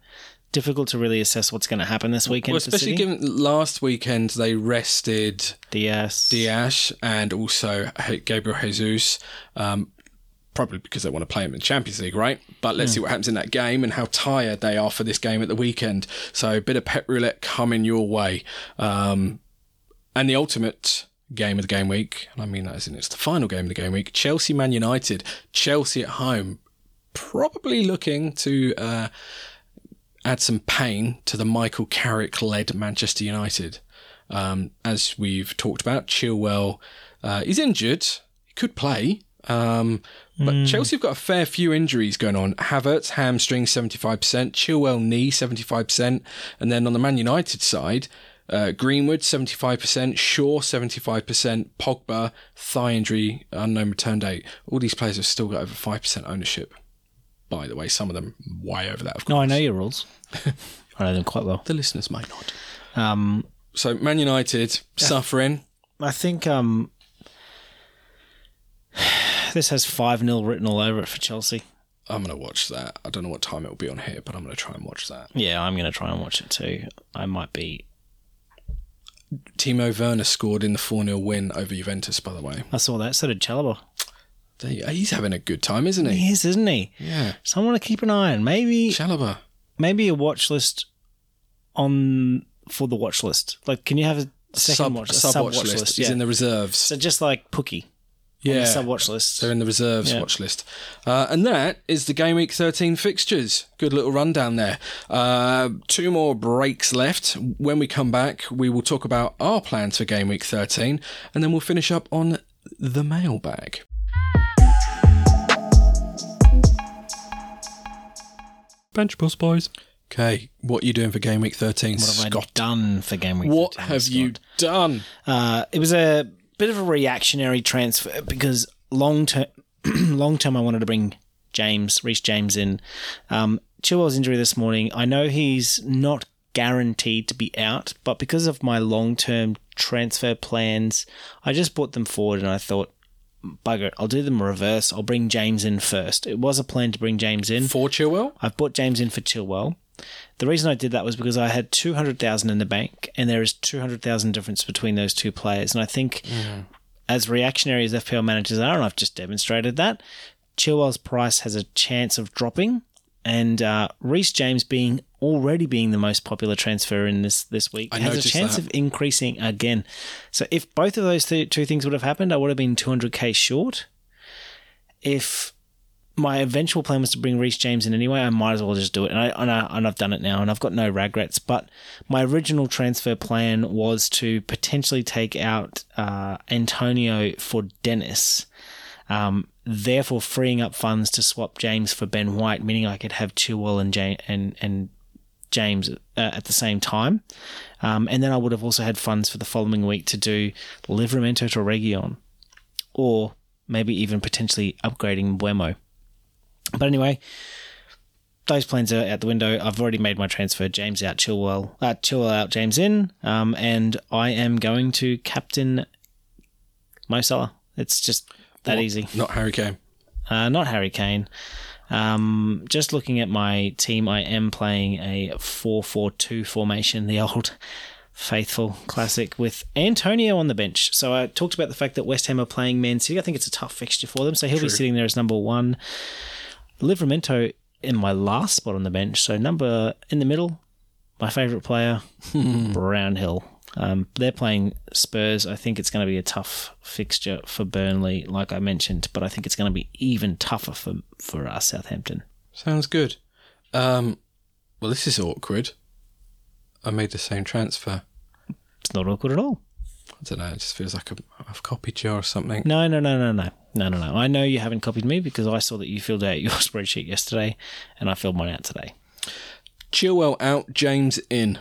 difficult to really assess what's going to happen this weekend. Well, especially given last weekend they rested Diaz. Diaz and also Gabriel Jesus. Um, probably because they want to play him in the Champions League, right? But let's see what happens in that game and how tired they are for this game at the weekend. So a bit of Pep roulette coming your way. Um, and the ultimate game of the game week, and I mean that as in it's the final game of the game week, Chelsea Man United. Chelsea at home, probably looking to uh, add some pain to the Michael Carrick led Manchester United. Um, as we've talked about, Chilwell uh, is injured. He could play. Um, but Chelsea have got a fair few injuries going on. Havertz, hamstring, 75%. Chilwell, knee, 75%. And then on the Man United side, uh, Greenwood, 75%. Shaw, 75%. Pogba, thigh injury, unknown return date. All these players have still got over 5% ownership. By the way, some of them way over that, of course. No, I know your rules. I know them quite well. The listeners may not. Um, So Man United suffering. I think um, [SIGHS] this has 5 0 written all over it for Chelsea. I'm going to watch that. I don't know what time it will be on here, but I'm going to try and watch that. Yeah, I'm going to try and watch it too. I might be. Timo Werner scored in the 4 0 win over Juventus, by the way. I saw that. So did Chalobah. He's having a good time, isn't he? He is, isn't he? Yeah. Someone to keep an eye on. Maybe, Chalobah. maybe a watch list on for the watch list. Like, can you have a second Sub, watch, a sub watch list. He's yeah. in the reserves. so just like Pukki, yeah. sub watch list. They're in the reserves Yeah. watch list. Uh, and that is the Game Week 13 fixtures. Good little rundown there. Uh, two more breaks left. When we come back, we will talk about our plans for Game Week 13, and then we'll finish up on the mailbag. Bench Boost Boys. Okay, what are you doing for Game Week 13, What have Scott? I done for game week? What 13, have you done? Uh, it was a bit of a reactionary transfer because long term, [CLEARS THROAT] long term, I wanted to bring James, Reece James in. Um, Chilwell's injury this morning. I know he's not guaranteed to be out, but because of my long term transfer plans, I just brought them forward and I thought, bugger it, I'll do them reverse. I'll bring James in first. It was a plan to bring James in. For Chilwell? I've bought James in for Chilwell. The reason I did that was because I had 200,000 in the bank and there is 200,000 difference between those two players. And I think mm. as reactionary as FPL managers are, and I've just demonstrated that, Chilwell's price has a chance of dropping and uh, Reece James being already being the most popular transfer in this this week I has a chance that. of increasing again. So if both of those th- two things would have happened, I would have been 200k short. If my eventual plan was to bring Reece James in anyway. I might as well just do it, and I and, I, and I've done it now, and I've got no regrets. But my original transfer plan was to potentially take out uh, Antonio for Dennis, um, therefore freeing up funds to swap James for Ben White, meaning I could have Chilwell and James and and James uh, at the same time, um, and then I would have also had funds for the following week to do Livramento to Reguilón, or maybe even potentially upgrading Mbeumo. But anyway, those plans are out the window. I've already made my transfer. James out, Chilwell, uh, Chilwell out, James in, um, and I am going to captain Mo Salah. It's just that What? easy. Not Harry Kane. Uh, not Harry Kane. Um, just looking at my team, I am playing a 4 4 2 formation, the old faithful classic, with Antonio on the bench. So I talked about the fact that West Ham are playing Man City. I think it's a tough fixture for them. So he'll be sitting there as number one. Livramento in my last spot on the bench. So number in the middle, my favourite player, Brownhill. Um, they're playing Spurs. I think it's going to be a tough fixture for Burnley, like I mentioned, but I think it's going to be even tougher for for uh, Southampton. Sounds good. Um, well, this is awkward. I made the same transfer. It's not awkward at all. I don't know. It just feels like I've copied you or something. No, no, no, no, no, no, no, no. I know you haven't copied me because I saw that you filled out your [LAUGHS] spreadsheet yesterday, and I filled mine out today. Chilwell out, James in.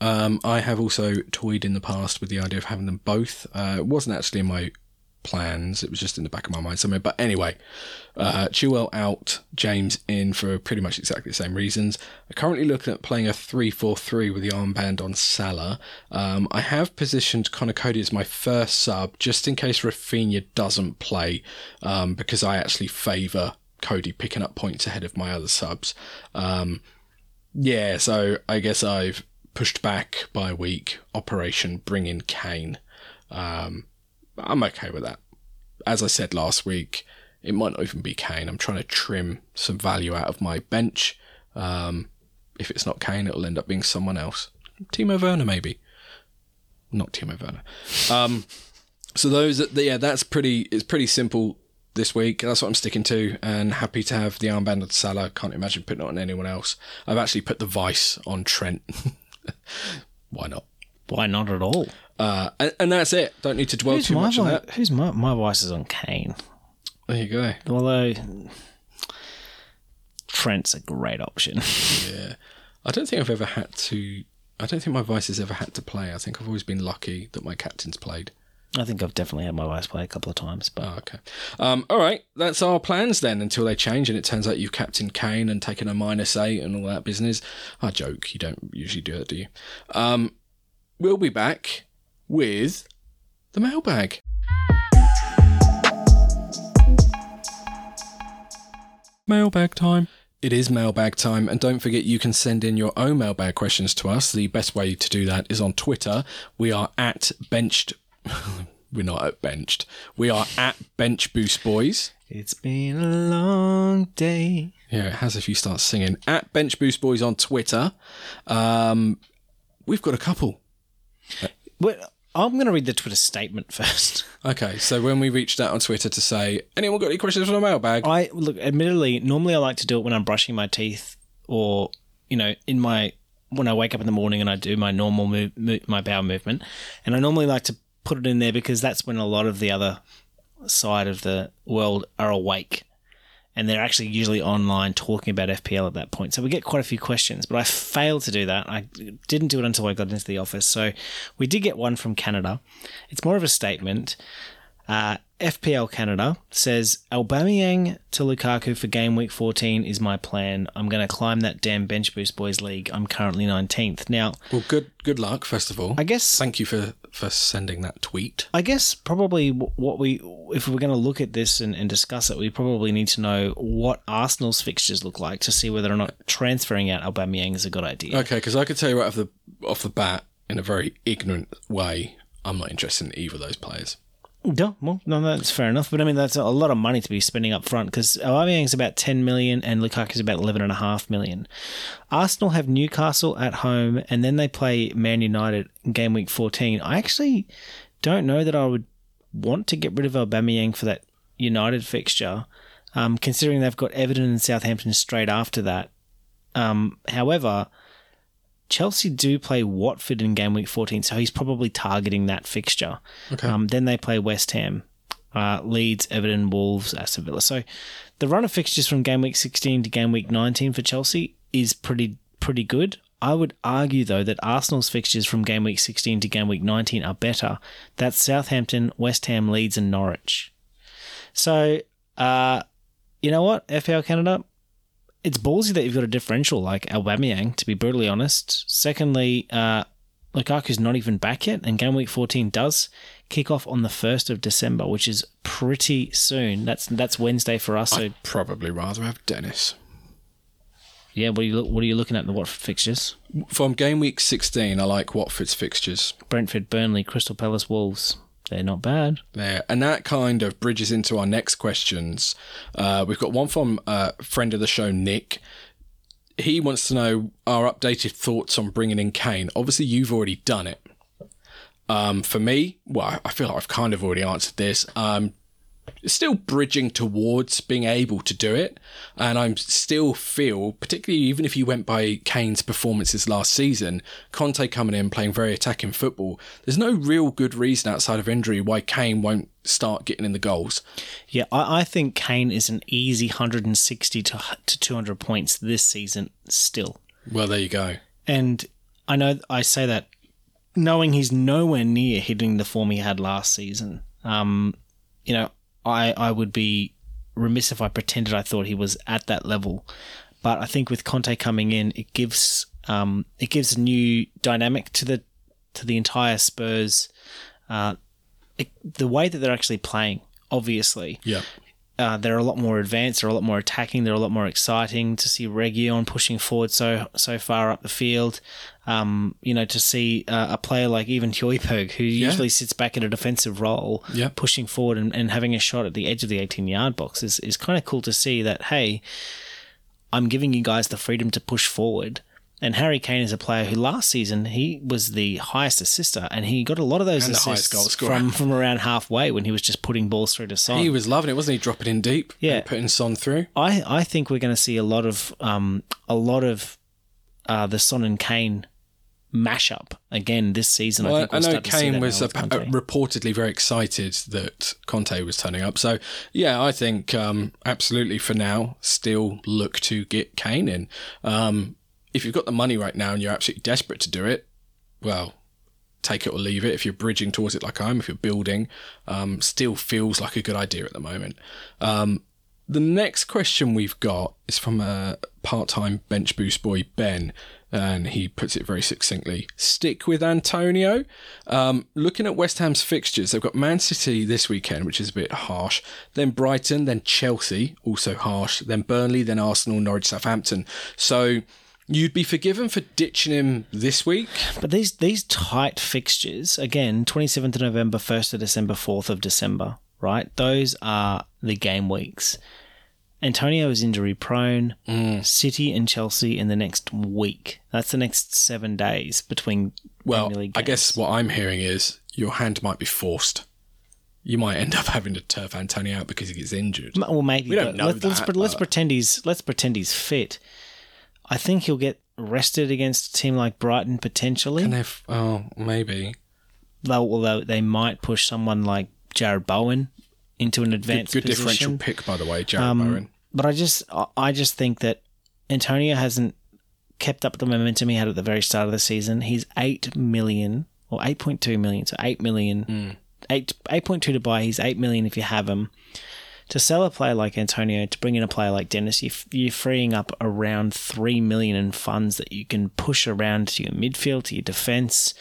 Um, I have also toyed in the past with the idea of having them both. Uh, it wasn't actually in my plans. It was just in the back of my mind somewhere. But anyway, uh, out, James in for pretty much exactly the same reasons. I'm currently looking at playing a 3-4-3 with the armband on Salah. Um, I have positioned Conor Coady as my first sub just in case Raphinha doesn't play um, because I actually favour Coady picking up points ahead of my other subs. Um, yeah, so I guess I've pushed back by a week. Operation Bring in Kane. Um, I'm okay with that. As I said last week, it might not even be Kane. I'm trying to trim some value out of my bench. Um, if it's not Kane, it'll end up being someone else. Timo Werner, maybe. Not Timo Werner. Um, so those, yeah, that's pretty. It's pretty simple this week. That's what I'm sticking to, and happy to have the armband of Salah. Can't imagine putting it on anyone else. I've actually put the vice on Trent. [LAUGHS] [LAUGHS] Why not? Why not at all? Uh, and, and that's it. Don't need to dwell Who's too much on that. Who's my my vice is on Kane. There you go. Although Trent's a great option. [LAUGHS] Yeah. I don't think I've ever had to. I don't think my vice has ever had to play. I think I've always been lucky that my captain's played. I think I've definitely had my vice play a couple of times, but Oh, okay. Um, all right. That's our plans then until they change and it turns out you've captained Kane and taken a minus eight and all that business. I joke. You don't usually do that, do you? Um, we'll be back with the mailbag. Mailbag time. It is mailbag time, and don't forget you can send in your own mailbag questions to us. The best way to do that is on Twitter. We are at benched. [LAUGHS] We're not at benched. We are at Bench Boost Boys. it's been a long day. Yeah, it has if you start singing. At Bench Boost Boys on Twitter. Um, we've got a couple. I'm going to read the Twitter statement [LAUGHS] first. Okay, so when we reached out on Twitter to say, anyone got any questions for the mailbag? I look. Admittedly, normally I like to do it when I'm brushing my teeth, or you know, in my when I wake up in the morning and I do my normal move, move my bowel movement, and I normally like to put it in there because that's when a lot of the other side of the world are awake, and they're actually usually online talking about FPL at that point. So we get quite a few questions, but I failed to do that. I didn't do it until I got into the office. So we did get one from Canada. It's more of a statement. Uh, FPL Canada says Aubameyang to Lukaku for game week 14 is my plan. I'm going to climb that damn bench boost boys league. I'm currently 19th. Now, well, good good luck, first of all. I guess Thank you for, for sending that tweet. I guess probably what we if we're going to look at this and, and discuss it, we probably need to know what Arsenal's fixtures look like to see whether or not transferring out Aubameyang is a good idea. Okay, because I could tell you right off the off the bat, in a very ignorant way, I'm not interested in either of those players. No, well, no, that's fair enough. But I mean, that's a lot of money to be spending up front because Aubameyang's about 10 million and Lukaku's about 11.5 million. Arsenal have Newcastle at home and then they play Man United in game week 14. I actually don't know that I would want to get rid of Aubameyang for that United fixture, um, considering they've got Everton and Southampton straight after that. Um, however, Chelsea do play Watford in game week 14, so he's probably targeting that fixture. Okay. Um, then they play West Ham, uh, Leeds, Everton, Wolves, Aston Villa. So the run of fixtures from game week 16 to game week 19 for Chelsea is pretty pretty good. I would argue though that Arsenal's fixtures from game week 16 to game week 19 are better. That's Southampton, West Ham, Leeds, and Norwich. So, uh, you know what, FPL Canada, it's ballsy that you've got a differential like Aubameyang, to be brutally honest. Secondly, uh, Lukaku's not even back yet, and game week 14 does kick off on the 1st of December, which is pretty soon. That's that's Wednesday for us. So, I'd probably rather have Dennis. yeah, what are you look, what are you looking at in the Watford fixtures? From game week 16, I like Watford's fixtures. Brentford, Burnley, Crystal Palace, Wolves. They're not bad. there. And that kind of bridges into our next questions. Uh, we've got one from a friend of the show, Nick. He wants to know our updated thoughts on bringing in Kane. Obviously, you've already done it. Um, for me, well, I feel like I've kind of already answered this. Um, still bridging towards being able to do it, and I'm still feel, particularly even if you went by Kane's performances last season, Conte coming in playing very attacking football. There's no real good reason outside of injury why Kane won't start getting in the goals. Yeah, I, I think Kane is an easy 160 to, to 200 points this season still. Well, there you go. And I know I say that knowing he's nowhere near hitting the form he had last season. Um, you know, I I would be remiss if I pretended I thought he was at that level. But I think with Conte coming in, it gives um, it gives a new dynamic to the to the entire Spurs. Uh, it, the way that they're actually playing, obviously, Yeah. Uh, they're a lot more advanced. They're a lot more attacking. They're a lot more exciting to see Reguilón pushing forward so so far up the field. Um, you know, to see uh, a player like even Højbjerg, who usually sits back in a defensive role, Yeah. pushing forward and, and having a shot at the edge of the 18 yard box is, is kind of cool to see that, hey, I'm giving you guys the freedom to push forward. And Harry Kane is a player who last season he was the highest assister, and he got a lot of those And assists from from around halfway when he was just putting balls through to Son. He was loving it, wasn't he? Dropping in deep, Yeah. and putting Son through. I, I think we're going to see a lot of um, a lot of uh, the Son and Kane mashup again this season. I think we'll know to see Kane was now uh, reportedly very excited that Conte was turning up. So, yeah, I think um, absolutely for now, still look to get Kane in. Um, if you've got the money right now and you're absolutely desperate to do it, well, take it or leave it. If you're bridging towards it like I am, if you're building, um, still feels like a good idea at the moment. Um, the next question we've got is from a part-time bench boost boy Ben, and he puts it very succinctly: "Stick with Antonio." Um, looking at West Ham's fixtures, they've got Man City this weekend, which is a bit harsh. Then Brighton, then Chelsea, also harsh. Then Burnley, then Arsenal, Norwich, Southampton. So. You'd be forgiven for ditching him this week. But these these tight fixtures again, twenty seventh of November, first of December, fourth of December, right? Those are the game weeks. Antonio is injury prone. Mm. City and Chelsea in the next week. That's the next seven days between. Well, I guess what I'm hearing is your hand might be forced. You might end up having to turf Antonio out because he gets injured. Well, maybe We don't know let, let's, that, let's but- pretend he's let's pretend he's fit. I think he'll get rested against a team like Brighton potentially. And if oh maybe Though, although they might push someone like Jarrod Bowen into an good, advanced good position. differential pick by the way, Jarrod Um, Bowen. But I just I- just think that Antonio hasn't kept up the momentum he had at the very start of the season. He's eight million or eight point two million, so eight million, Hmm. eight eight point two to buy. He's eight million if you have him. To sell a player like Antonio, to bring in a player like Dennis, you- you're freeing up around three million in funds that you can push around to your midfield, to your defense.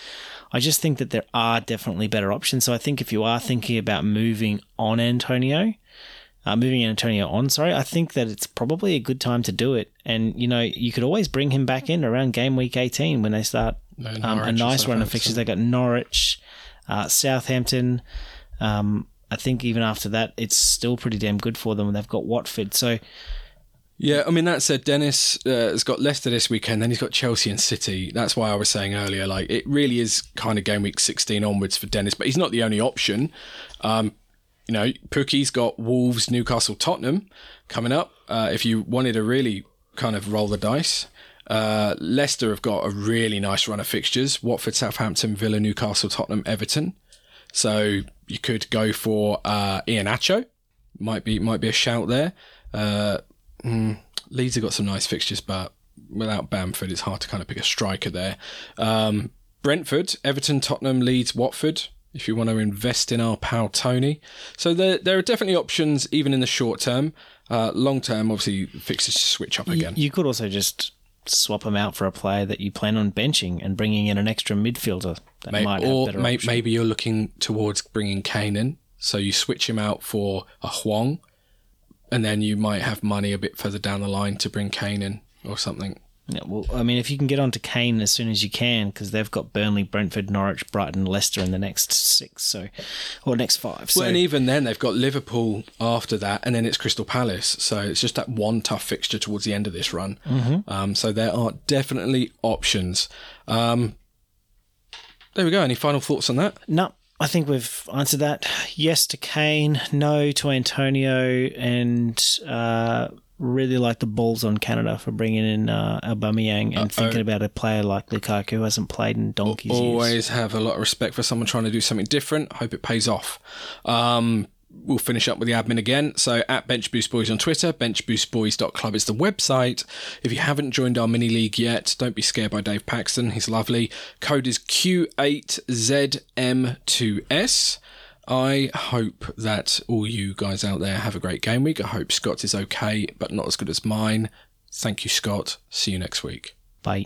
I just think that there are definitely better options. So I think if you are thinking about moving on Antonio, uh, moving Antonio on, sorry, I think that it's probably a good time to do it. And, you know, you could always bring him back in around game week 18 when they start um, a nice run of fixtures. They got Norwich, uh, Southampton. Um, I think even after that, it's still pretty damn good for them. They've got Watford. So, Yeah, I mean that said, Dennis uh, has got Leicester this weekend. Then he's got Chelsea and City. That's why I was saying earlier, like it really is kind of game week 16 onwards for Dennis. But he's not the only option. Um, you know, Pukki's got Wolves, Newcastle, Tottenham coming up. Uh, if you wanted to really kind of roll the dice, uh, Leicester have got a really nice run of fixtures: Watford, Southampton, Villa, Newcastle, Tottenham, Everton. So you could go for uh, Iheanacho. Might be might be a shout there. Uh, mm, Leeds have got some nice fixtures, but without Bamford, it's hard to kind of pick a striker there. Um, Brentford, Everton, Tottenham, Leeds, Watford. If you want to invest in our pal Toney, so there there are definitely options even in the short term. Uh, long term, obviously, fixtures switch up you, again. you could also just swap him out for a player that you plan on benching and bringing in an extra midfielder that May- might or have better may- maybe you're looking towards bringing Kane in, so you switch him out for a Hwang, and then you might have money a bit further down the line to bring Kane in or something. Yeah, well, I mean, if you can get onto Kane as soon as you can, because they've got Burnley, Brentford, Norwich, Brighton, Leicester in the next six, so or next five. So Well, and even then, they've got Liverpool after that, and then it's Crystal Palace. So it's just that one tough fixture towards the end of this run. Mm-hmm. Um, so there are definitely options. Um, there we go. Any final thoughts on that? no, I think we've answered that. Yes to Kane, no to Antonio, and uh, really like the balls on Canada for bringing in uh, Aubameyang and thinking about a player like Lukaku who hasn't played in donkeys years. Always have a lot of respect for someone trying to do something different. Hope it pays off. Um, we'll finish up with the admin again. So at Bench Boost Boys on Twitter, benchboostboys.club is the website. If you haven't joined our mini league yet, don't be scared by Dave Paxton. He's lovely. Code is Q8ZM2S. I hope that all you guys out there have a great game week. I hope Scott is okay, but not as good as mine. Thank you, Scott. See you next week. Bye.